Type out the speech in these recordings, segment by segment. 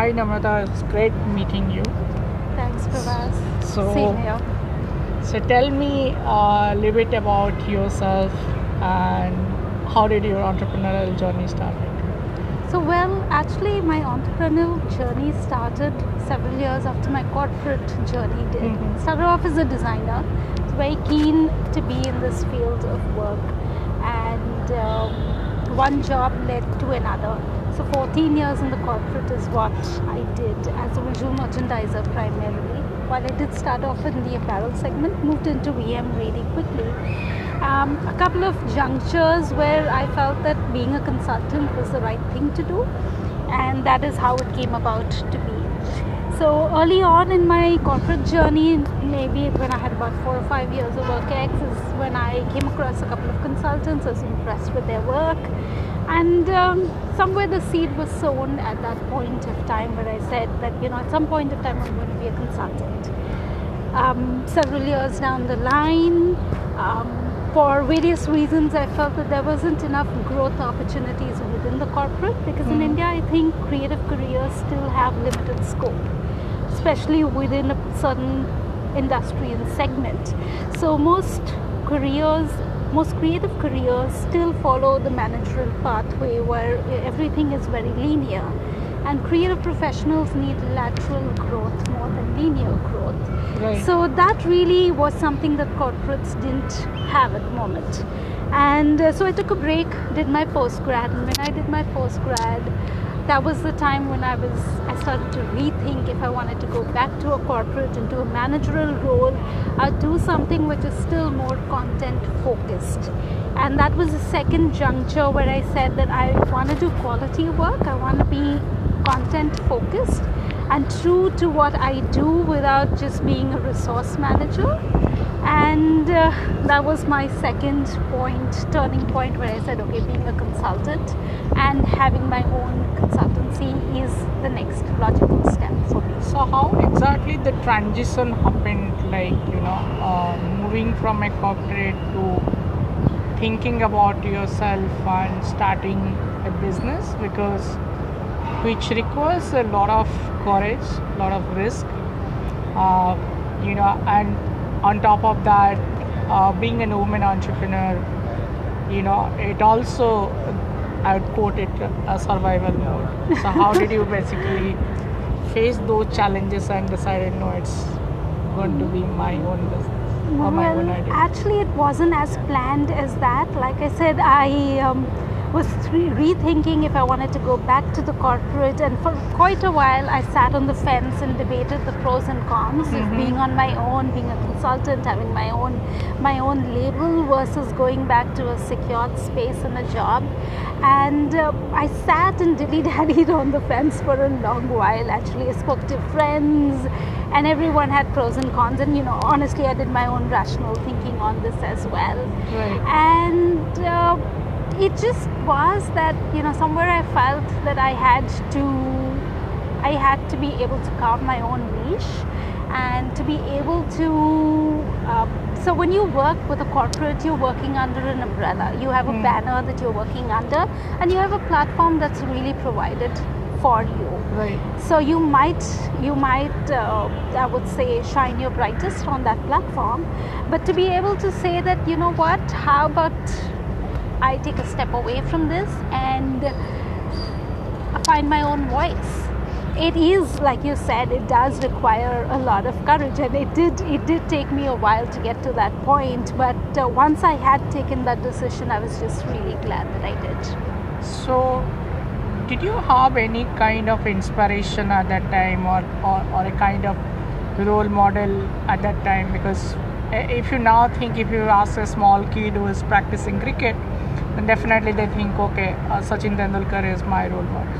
Hi Namrata, it's great meeting you. Thanks, Pravas. So, Same here. so tell me a little bit about yourself and how did your entrepreneurial journey start? So, well, actually, my entrepreneurial journey started several years after my corporate journey did. Mhm. Started off as a designer, was very keen to be in this field of work, and um, one job led to another. So, 14 years in the corporate is what I did as a visual merchandiser primarily. While I did start off in the apparel segment, moved into VM really quickly. Um, a couple of junctures where I felt that being a consultant was the right thing to do, and that is how it came about to be. So early on in my corporate journey, maybe when I had about four or five years of work ex, is when I came across a couple of consultants. I was impressed with their work, and um, somewhere the seed was sown at that point of time where I said that you know at some point of time I'm going to be a consultant. Um, several years down the line, um, for various reasons, I felt that there wasn't enough growth opportunities within the corporate because in Mhm. India, I think creative careers still have limited scope, especially within a certain industry and segment. So, most careers, most creative careers still follow the managerial pathway where everything is very linear. And creative professionals need lateral growth more than linear growth. Right. So that really was something that corporates didn't have at the moment. And uh, so I took a break, did my post grad, and when I did my post grad, that was the time when I was I started to rethink if I wanted to go back to a corporate and do a managerial role, or do something which is still more content focused. And that was the second juncture where I said that I want to do quality work. I want to be content focused and true to what I do without just being a resource manager. And uh, that was my second point, turning point, where I said, okay, being a consultant and having my own consultancy is the next logical step for me. So how exactly the transition happened? Like you know, uh, moving from a corporate to thinking about yourself and starting a business because which requires a lot of courage, a lot of risk. Uh, you know, and on top of that, uh, being a woman entrepreneur, you know, it also I would quote it a survival mode. So how did you basically face those challenges and decided no, it's going to be my own business or my own Well, idea? actually, it wasn't as planned as that. Like I said, I um, was re- rethinking if I wanted to go back to the corporate, and for quite a while, I sat on the fence and debated the pros and cons of Mhm. being on my own, being a consultant, having my own my own label versus going back to a secured space and a job. And uh, I sat and dilly dallied on the fence for a long while. Actually, I spoke to friends, and everyone had pros and cons. And you know, honestly, I did my own rational thinking on this as well. Right. And uh, it just was that you know somewhere I felt that I had to, I had to be able to carve my own niche, and to be able to. Uh, so when you work with a corporate, you're working under an umbrella. You have a Hmm. banner that you're working under, and you have a platform that's really provided for you Right. so you might you might uh, i would say shine your brightest on that platform but to be able to say that you know what how about i take a step away from this and find my own voice it is like you said it does require a lot of courage and it did it did take me a while to get to that point but uh, once i had taken that decision i was just really glad that i did So, did you have any kind of inspiration at that time, or, or, or a kind of role model at that time? Because eh, if you now think, if you ask a small kid who is practicing cricket, then definitely they think, okay, uh, Sachin Tendulkar is my role model.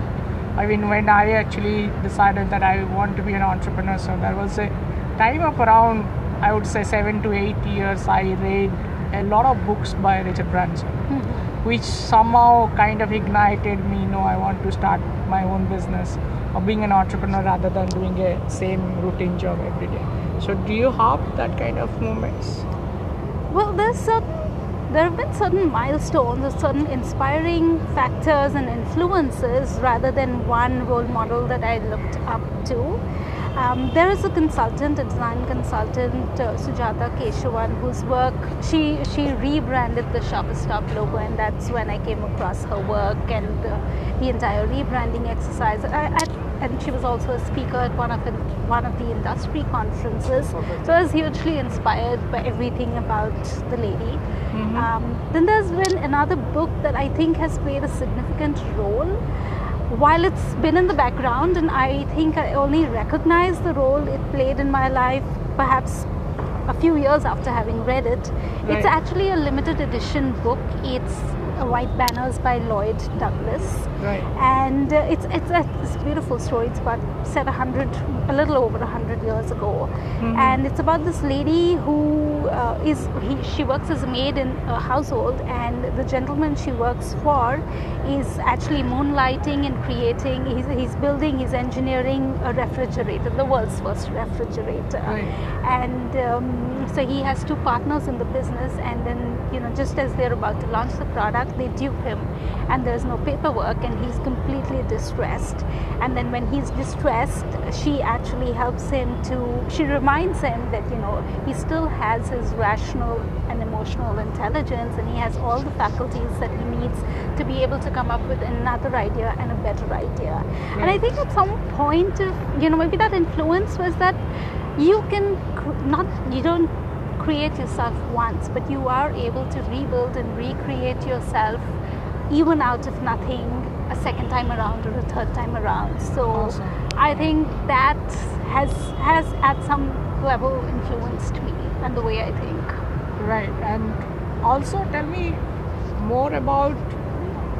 I mean, when I actually decided that I want to be an entrepreneur, so there was a time of around, I would say, seven to eight years, I read a lot of books by Richard Branson which somehow kind of ignited me no i want to start my own business or being an entrepreneur rather than doing a same routine job every day. So do you have that kind of moments? Well, there's certain there have been certain milestones or certain inspiring factors and influences rather than one role model that I looked up to. Um, there is a consultant, a design consultant, uh, Sujata Keshavan, whose work she she rebranded the Shoppers Stop logo, and that's when I came across her work and the, the entire rebranding exercise. I, I, and she was also a speaker at one of the, one of the industry conferences. So I was hugely inspired by everything about the lady. Mhm. Um, then there's been another book that I think has played a significant role. While it's been in the background, and I think I only recognize the role it played in my life perhaps a few years after having read it. It's actually a limited edition book. It's White Banners by Lloyd Douglas Right. and uh, it's, it's a it's a beautiful story. It's about set a hundred, a little over a hundred years ago, Mhm. and it's about this lady who uh, is he, she works as a maid in a household, and the gentleman she works for is actually moonlighting and creating. He's, he's building, he's engineering a refrigerator, the world's first refrigerator, Right. and um, so he has two partners in the business, and then you know just as they're about to launch the product, they dupe him, and there's no paperwork, and he's completely distressed. And then when he's distressed, she actually helps him to. She reminds him that you know he still has his rational and emotional intelligence, and he has all the faculties that he needs to be able to come up with another idea and a better idea. And I think at some point, if, you know, maybe that influence was that you can not you don't create yourself once but you are able to rebuild and recreate yourself even out of nothing a second time around or a third time around so Awesome. i think that has has at some level influenced me and the way i think Right. And also tell me more about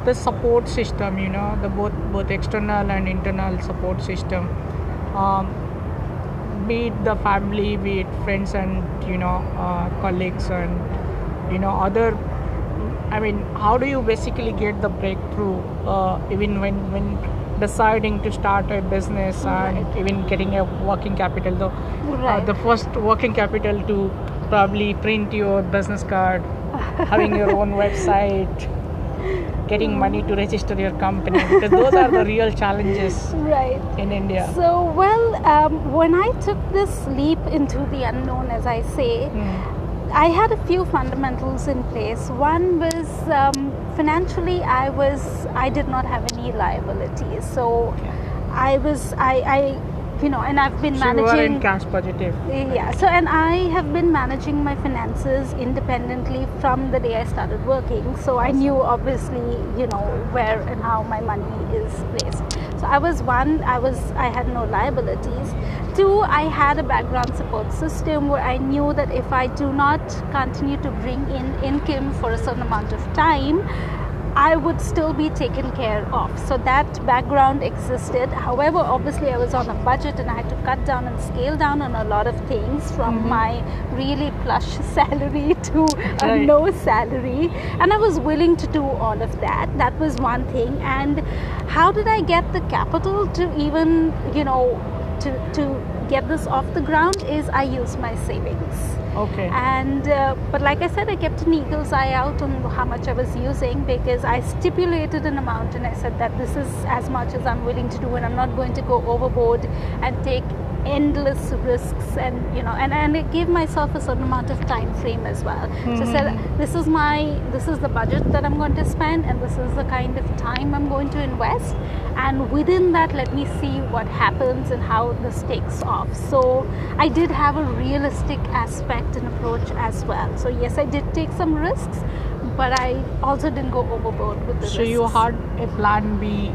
the support system, you know, the both both external and internal support system. Um, be it the family, be it friends and you know uh, colleagues and you know other. I mean, how do you basically get the breakthrough, uh, even when when deciding to start a business and Right. even getting a working capital? Though uh, the first working capital to probably print your business card, having your own website, getting money to register your company, because those are the real challenges right in India. so well um, when i took this leap into the unknown as i say Hmm. I had a few fundamentals in place. One was um, financially, I was I did not have any liabilities, so I was I, I you know, and I've been So you are managing. in cash positive. Yeah, so and I have been managing my finances independently from the day I started working. So I knew obviously, you know, where and how my money is placed. So I was one, I was I had no liabilities. Two, I had a background support system where I knew that if I do not continue to bring in income for a certain amount of time, I would still be taken care of. So that background existed. However, obviously, I was on a budget and I had to cut down and scale down on a lot of things from Mhm. my really plush salary to a Right. no salary. And I was willing to do all of that. That was one thing. And how did I get the capital to even, you know, to, to get this off the ground is I used my savings Okay. and uh, but like i said i kept an eagle's eye out on how much i was using because i stipulated an amount and i said that this is as much as i'm willing to do and i'm not going to go overboard and take endless risks and you know and, and i gave myself a certain amount of time frame as well. So i said Mhm. this is my this is the budget that i'm going to spend and this is the kind of time i'm going to invest. And within that let me see what happens and how this takes off. So i did have a realistic aspect and approach as well. So yes i did take some risks but i also didn't go overboard with the So you had a plan B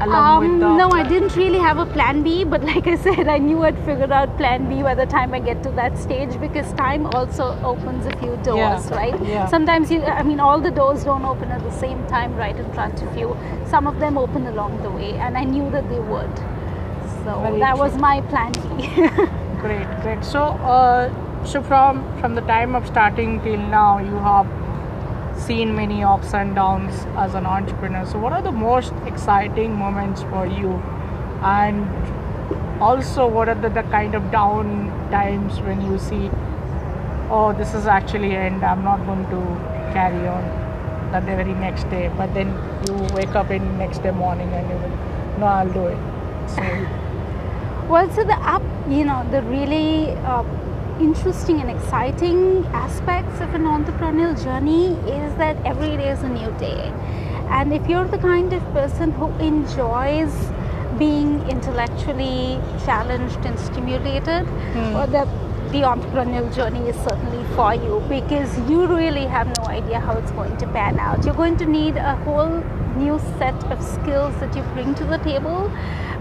Um, no, I didn't really have a plan B, but like I said, I knew I'd figured out plan B by the time I get to that stage because time also opens a few doors, Yeah, right? yeah. Sometimes you, I mean, all the doors don't open at the same time right in front of you. Some of them open along the way, and I knew that they would. So Very that was my plan B. Great, great. So, uh, so from from the time of starting till now, you have seen many ups and downs as an entrepreneur. So, what are the most exciting moments for you? And also, what are the, the kind of down times when you see, oh, this is actually end. I'm not going to carry on the very next day. But then you wake up in next day morning and you will, no, I'll do it. So Well, so the up, you know, the really uh, interesting and exciting aspects of an entrepreneurial journey is that every day is a new day. And if you're the kind of person who enjoys being intellectually challenged and stimulated, hmm. well, the, the entrepreneurial journey is certainly for you because you really have no idea how it's going to pan out. You're going to need a whole new set of skills that you bring to the table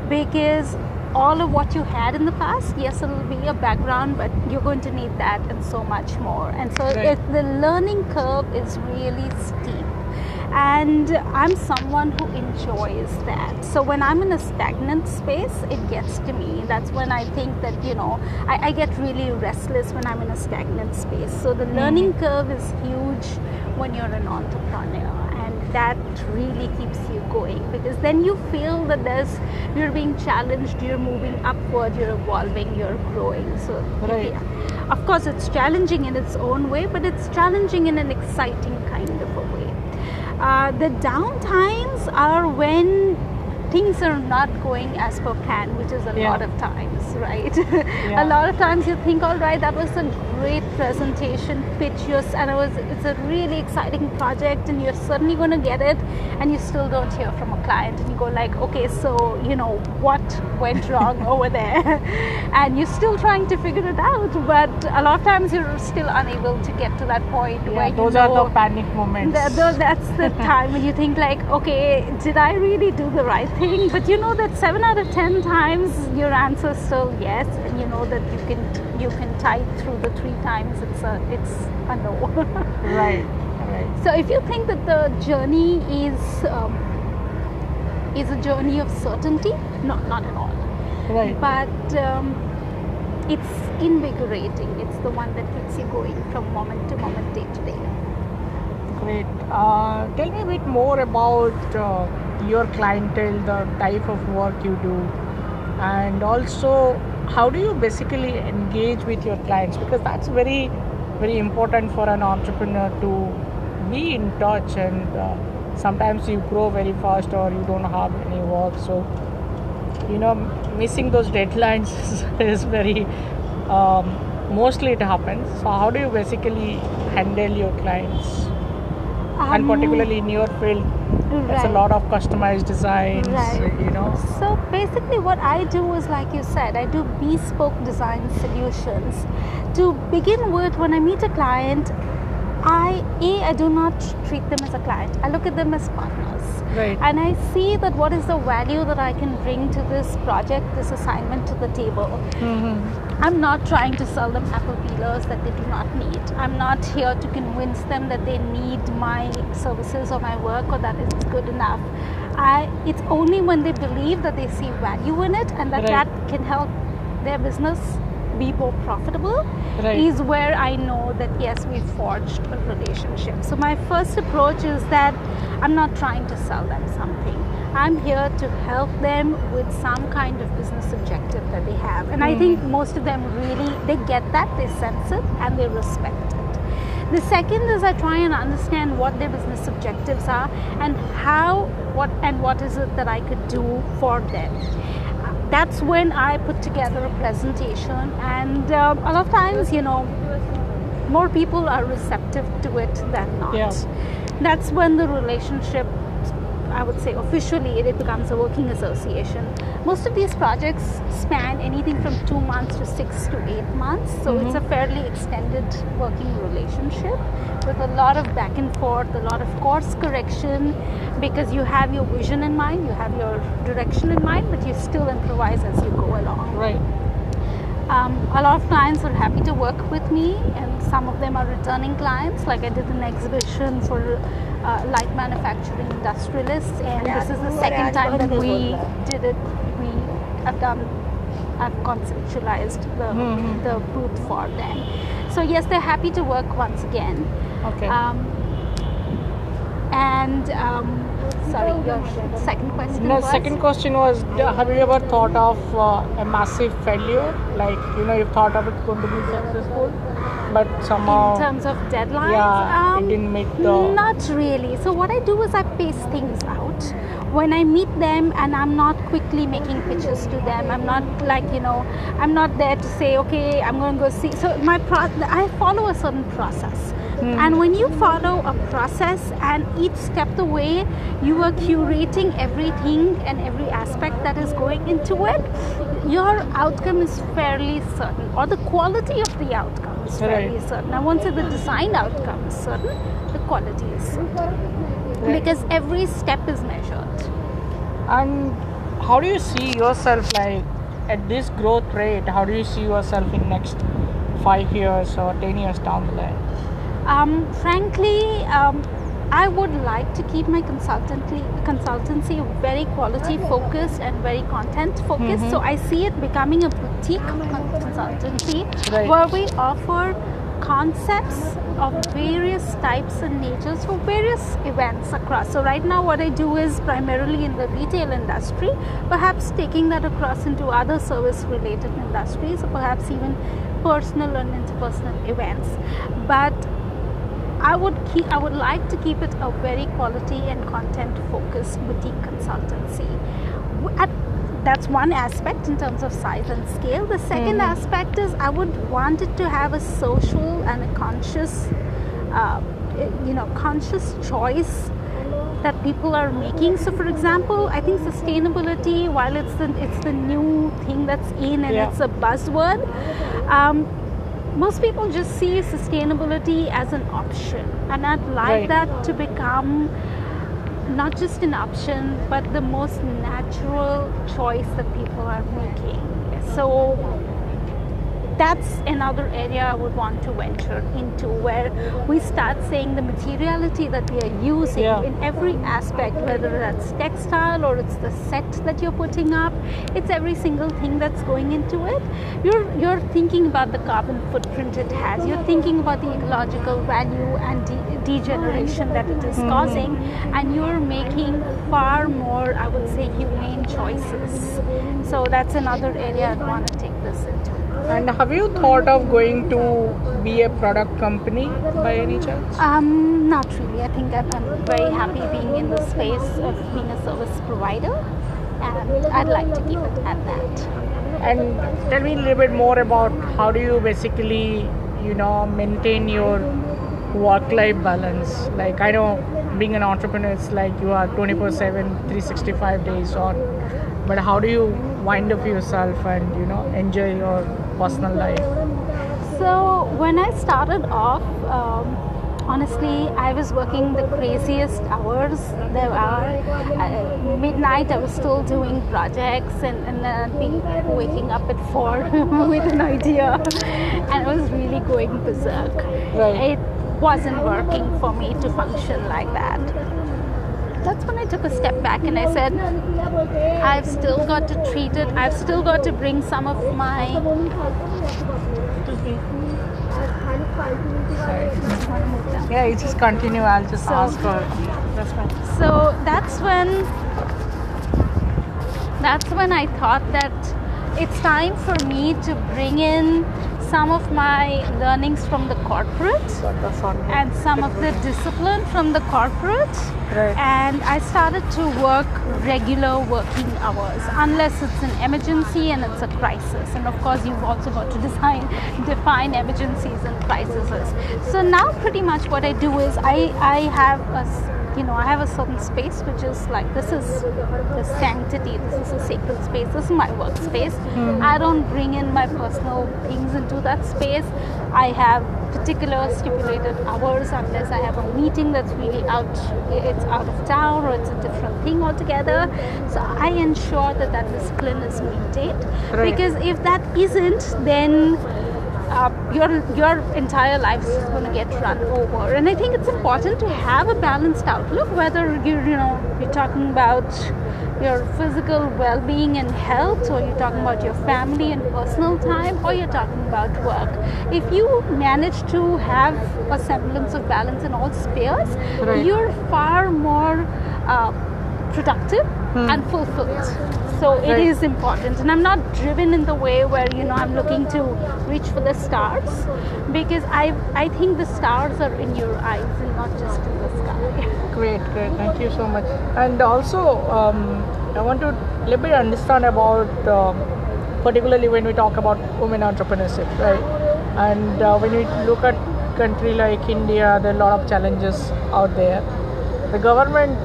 because all of what you had in the past, yes, it'll be a background, but you're going to need that and so much more. And so Right. it, the learning curve is really steep. And I'm someone who enjoys that. So when I'm in a stagnant space, it gets to me. That's when I think that, you know, I, I get really restless when I'm in a stagnant space. So the mm. learning curve is huge when you're an entrepreneur. And that really keeps you going because then you feel that there's you're being challenged, you're moving upward, you're evolving, you're growing. So Right. yeah. of course it's challenging in its own way, but it's challenging in an exciting kind of a way. Uh, the downtimes are when things are not going as per plan, which is a Yeah. lot of times, right? Yeah. a lot of times you think, all right, that was a great presentation, pitch yours, and it was it's a really exciting project, and you're certainly going to get it, and you still don't hear from a client, and you go like, okay, so you know what went wrong over there, and you're still trying to figure it out, but a lot of times you're still unable to get to that point yeah, where you those know, are the panic moments. Th- th- that's the time when you think like, okay, did I really do the right thing? But you know that seven out of ten times your answer is yes, and you know that you can you can type through the three times it's a it's a no. right, right. so if you think that the journey is um, is a journey of certainty, no, not at all. Right. But um, it's invigorating. It's the one that keeps you going from moment to moment, day to day. Great. Uh, tell me a bit more about uh, your clientele, the type of work you do, and also how do you basically engage with your clients? Because that's very, very important for an entrepreneur to be in touch. And uh, sometimes you grow very fast or you don't have any work, so you know missing those deadlines is, very. Um, mostly it happens. So how do you basically handle your clients? And Um, particularly in your field it's a lot of customized designs Right. you know So basically, what I do is like you said, I do bespoke design solutions. To begin with, when I meet a client, I a I do not treat them as a client. I look at them as partners. Right. And I see that what is the value that I can bring to this project, this assignment to the table. I'm not trying to sell them apple peelers that they do not need. I'm not here to convince them that they need my services or my work or that it's good enough. I, it's only when they believe that they see value in it and that Right. that can help their business be more profitable Right. is where I know that yes, we've forged a relationship. So my first approach is that I'm not trying to sell them something. I'm here to help them with some kind of business objective that they have. And I think most of them really they get that, they sense it and they respect it. The second is I try and understand what their business objectives are and how what and what is it that I could do for them that's when I put together a presentation, and um, a lot of times, you know, more people are receptive to it than not. Yeah. That's when the relationship, I would say, officially it becomes a working association. Most of these projects span anything from two months to six to eight months, so it's a fairly extended working relationship with a lot of back and forth, a lot of course correction, because you have your vision in mind, you have your direction in mind, but you still improvise as you go along. right Um, a lot of clients are happy to work with me, and some of them are returning clients. Like I did an exhibition for uh, light manufacturing industrialists, and this is the second time that we did it. We have done, I've conceptualized the Mhm. the booth for them. So yes, they're happy to work once again. okay Um, and um, sorry, your second question. No, was? second question was Have you ever thought of uh, a massive failure? Like, you know, you thought of it going to be successful, but somehow. in terms of deadlines Yeah, it um, didn't meet the- not really so what i do is i pace things out when i meet them and i'm not quickly making pitches to them i'm not like you know i'm not there to say okay i'm going to go see so my pro- i follow a certain process Hmm. and when you follow a process and each step the way you are curating everything and every aspect that is going into it your outcome is fairly certain or the quality of the outcome is fairly Right. certain. I won't say the design outcome is certain, the quality is certain. Because every step is measured. And how do you see yourself like at this growth rate? How do you see yourself in next five years or ten years down the line? Um, frankly, um, I would like to keep my consultancy consultancy very quality focused and very content focused. So I see it becoming a boutique consultancy Right. where we offer concepts of various types and natures for various events across. So right now what I do is primarily in the retail industry, perhaps taking that across into other service related industries, or perhaps even personal and interpersonal events. But I would keep I would like to keep it a very quality and content focused boutique consultancy. At, that's one aspect in terms of size and scale. The 2nd aspect is I would want it to have a social and a conscious, uh, you know, conscious choice that people are making. So, for example, I think sustainability, while it's the it's the new thing that's in and Yeah. it's a buzzword, um, most people just see sustainability as an option, and I'd like Right. that to become not just an option, but the most natural choice that people are making. So that's another area I would want to venture into where we start seeing the materiality that we are using Yeah. in every aspect, whether that's textile or it's the set that you're putting up, it's every single thing that's going into it. You're you're thinking about the carbon footprint it has. You're thinking about the ecological value and de- degeneration that it is mm-hmm. causing, and you're making far more, I would say, humane choices. So that's another area I'd want to take this into. And have you thought of going to be a product company by any chance? Um, not really. I think I'm, I'm very happy being in the space of being a service provider, and I'd like to keep it at that. And tell me a little bit more about how do you basically, you know, maintain your work-life balance. Like I know being an entrepreneur, it's like you are 24/7, 365 days on. But how do you wind up yourself and you know enjoy your personal life? So when I started off, um, honestly, I was working the craziest hours. There are uh, midnight. I was still doing projects, and, and then I'd be waking up at four with an idea, and I was really going berserk. Right. It wasn't working for me to function like that. That's when I took a step back and I said, I've still got to treat it. I've still got to bring some of my Yeah, you just continue. I'll just So- ask her. That's fine. so that's when that's when I thought that it's time for me to bring in some of my learnings from the corporate Got the fun. and some of the discipline from the corporate Right. and I started to work regular working hours unless it's an emergency and it's a crisis and of course you've also got to design define emergencies and crises so now pretty much what I do is I, I have a you know I have a certain space which is like this is the sanctity this is a sacred space this is my workspace hmm. I don't bring in my personal things into that space I have particular stipulated hours unless I have a meeting that's really out, it's out of town or it's a different thing altogether. So I ensure that that discipline is maintained Right. because if that isn't, then uh, your your entire life is going to get run over. And I think it's important to have a balanced outlook, whether you you know you're talking about your physical well-being and health or you're talking about your family and personal time or you're talking about work if you manage to have a semblance of balance in all spheres Right. you're far more uh, productive and fulfilled so it Right. is important and i'm not driven in the way where you know i'm looking to reach for the stars because i i think the stars are in your eyes and not just in the sky Great, great. Thank you so much. And also, um, I want to little bit understand about, um, particularly when we talk about women entrepreneurship, right? And uh, when we look at country like India, there are a lot of challenges out there. The government,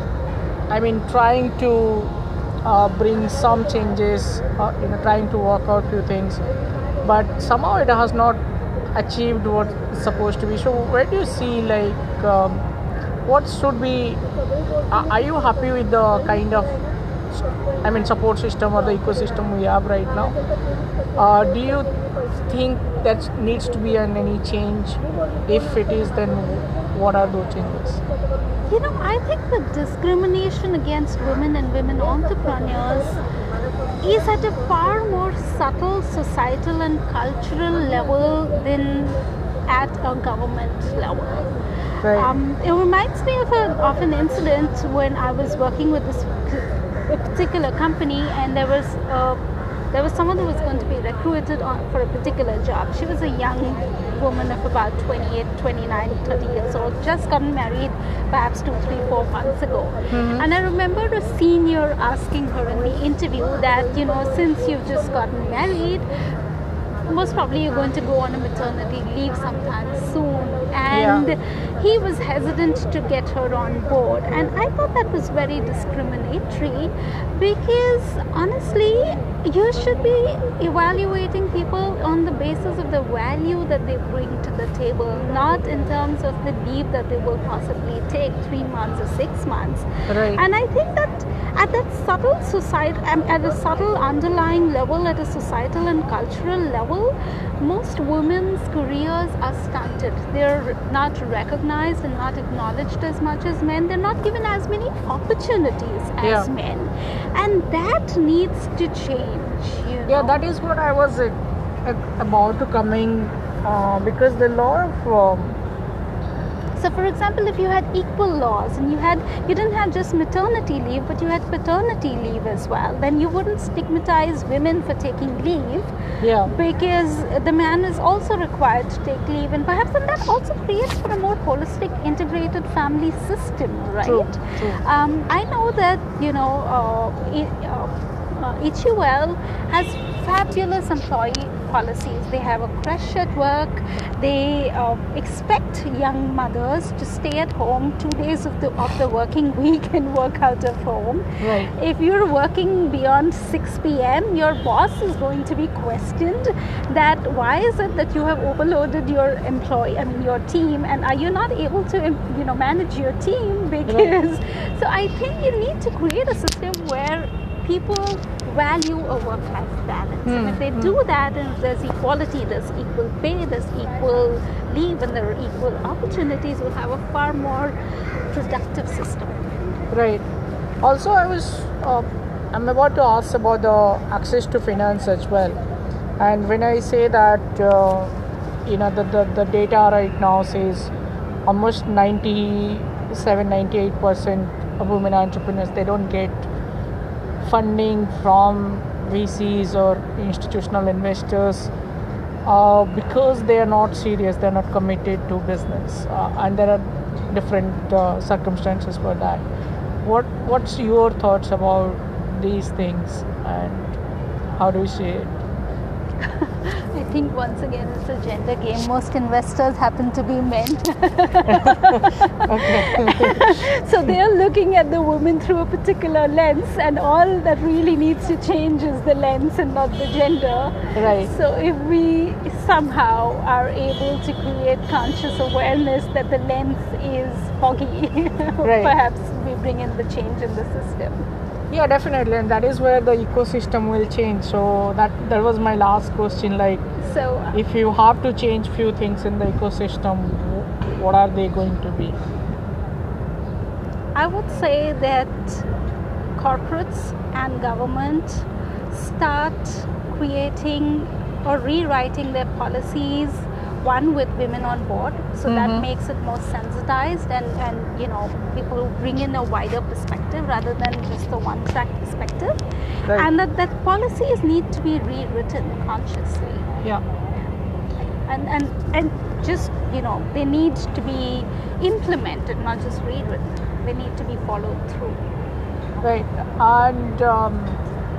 I mean, trying to uh, bring some changes, uh, you know, trying to work out few things, but somehow it has not achieved what it's supposed to be. So, where do you see like? Um, what should be are are you happy with the kind of i mean support system or the ecosystem we have right now uh, do you think that needs to be an any change if it is then what are those changes You know, I think the discrimination against women and women entrepreneurs is at a far more subtle societal and cultural level than at a government level. right Um, it reminds me of, a, of an incident when I was working with this particular company, and there was uh, there was someone who was going to be recruited on for a particular job. She was a young woman of about 28, 29, 30 years old, just gotten married perhaps two, three, four months ago. Mm-hmm. And I remember a senior asking her in the interview that, you know, since you've just gotten married, most probably you're going to go on a maternity leave sometime soon and he was hesitant to get her on board and i thought that was very discriminatory because honestly you should be evaluating people on the basis of the value that they bring to the table not in terms of the leave that they will possibly take 3 months or 6 months Right. and i think that at that subtle society um, at a subtle underlying level at a societal and cultural level most women's careers are stunted they're not recognized and not acknowledged as much as men they're not given as many opportunities as Yeah. men and that needs to change you yeah know? that is what i was uh, about to coming uh, because the law of um, So, for example, if you had equal laws and you had you didn't have just maternity leave, but you had paternity leave as well, then you wouldn't stigmatize women for taking leave yeah because the man is also required to take leave, and perhaps then that also creates for a more holistic, integrated family system, right? True, true. Um, I know that you know uh, uh, uh, HUL has fabulous employee policies. They have a crash at work. They uh, expect young mothers to stay at home two days of the of the working week and work out of home. Right. If you're working beyond 6 p.m., your boss is going to be questioned that why is it that you have overloaded your employee, I mean your team, and are you not able to you know manage your team because so I think you need to create a system where people value a work-life balance. And if they do that and if there's equality there's equal pay there's equal leave and there are equal opportunities we'll have a far more productive system. Right. Also, I was uh, I'm about to ask about the access to finance as well, and when I say that uh, you know the, the the data right now says almost 97 98 percent of women entrepreneurs they don't get funding from VCs or institutional investors uh, because they are not serious, they are not committed to business, uh, and there are different uh, circumstances for that. What What's your thoughts about these things, and how do you see it? I think once again it's a gender game. Most investors happen to be men. So they're looking at the woman through a particular lens, and all that really needs to change is the lens and not the gender. Right. So if we somehow are able to create conscious awareness that the lens is foggy, Right. perhaps we bring in the change in the system. Yeah, definitely, and that is where the ecosystem will change. So that that was my last question. Like, So if you have to change few things in the ecosystem, what are they going to be? I would say that corporates and government start creating or rewriting their policies one with women on board so that Mhm. makes it more sensitized and, and you know people bring in a wider perspective rather than just the one track perspective Right. and that, that policies need to be rewritten consciously Yeah. and, and and just you know they need to be implemented not just rewritten they need to be followed through Right. And um,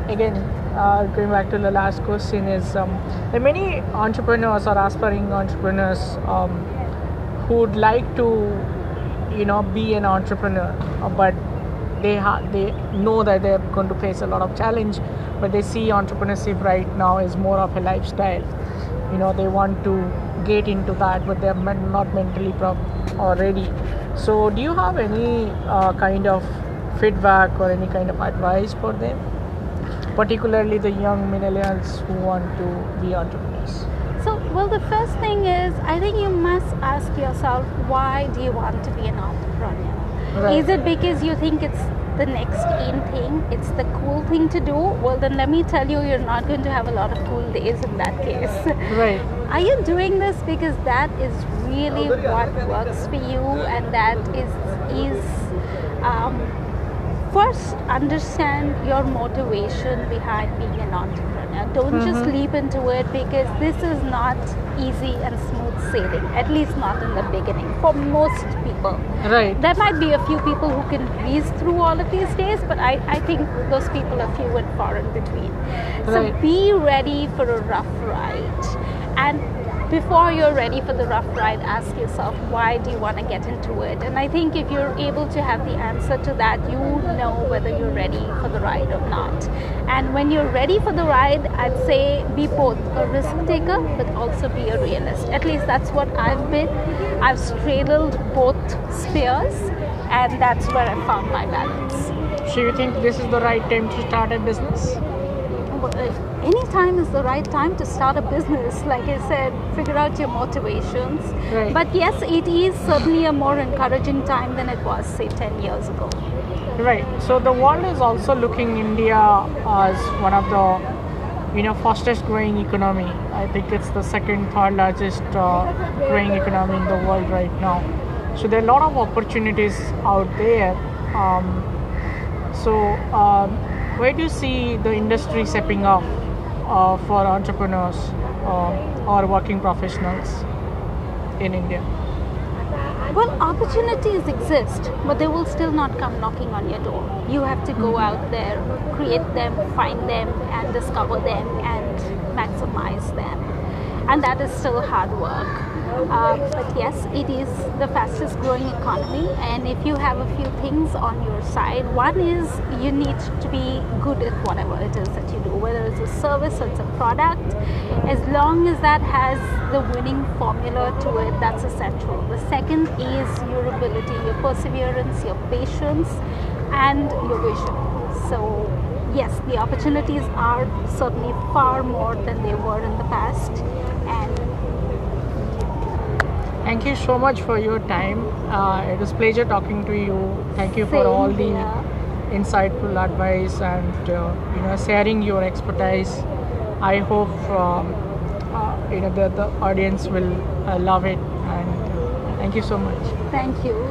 again, uh, going back to the last question is um, there are many entrepreneurs or aspiring entrepreneurs um, who would like to, you know, be an entrepreneur, uh, but they ha- they know that they're going to face a lot of challenge, but they see entrepreneurship right now is more of a lifestyle. You know, they want to get into that, but they're not mentally prop- or ready. So, do you have any uh, kind of feedback or any kind of advice for them, particularly the young millennials who want to be entrepreneurs? so well the first thing is i think you must ask yourself why do you want to be an entrepreneur Right. is it because you think it's the next in thing it's the cool thing to do well then let me tell you you're not going to have a lot of cool days in that case Right. Are you doing this because that is really what works for you, and that is is um, first understand your motivation behind being an entrepreneur. Don't just Mhm. leap into it because this is not easy and smooth sailing. At least not in the beginning for most people. Right. There might be a few people who can breeze through all of these days, but I, I think those people are few and far in between. So Right. be ready for a rough ride. And before you're ready for the rough ride, ask yourself, why do you want to get into it? And I think if you're able to have the answer to that, you know whether you're ready for the ride or not. And when you're ready for the ride, I'd say be both a risk taker but also be a realist. At least that's what I've been. I've straddled both spheres, and that's where I found my balance. So, you think this is the right time to start a business? But, uh, Any time is the right time to start a business. Like I said, figure out your motivations. Right. But yes, it is certainly a more encouraging time than it was, say, 10 years ago. Right. So the world is also looking India as one of the, you know, fastest growing economy. I think it's the second, third largest uh, growing economy in the world right now. So there are a lot of opportunities out there. Um, so um, where do you see the industry stepping up uh, for entrepreneurs uh, or working professionals in India? Well, opportunities exist, but they will still not come knocking on your door. You have to go out there, create them, find them, and discover them and maximize them. And that is still hard work. Uh, but yes, it is the fastest growing economy. And if you have a few things on your side, one is you need to be good at whatever it is that you do, whether it's a service or it's a product. As long as that has the winning formula to it, that's essential. The second is your ability, your perseverance, your patience, and your vision. So, yes, the opportunities are certainly far more than they were in the past. Thank you so much for your time. Uh, it was pleasure talking to you. Thank you for Same all the here. insightful advice and uh, you know sharing your expertise. I hope um, uh, you know the, the audience will uh, love it and uh, thank you so much. thank you. Thank you so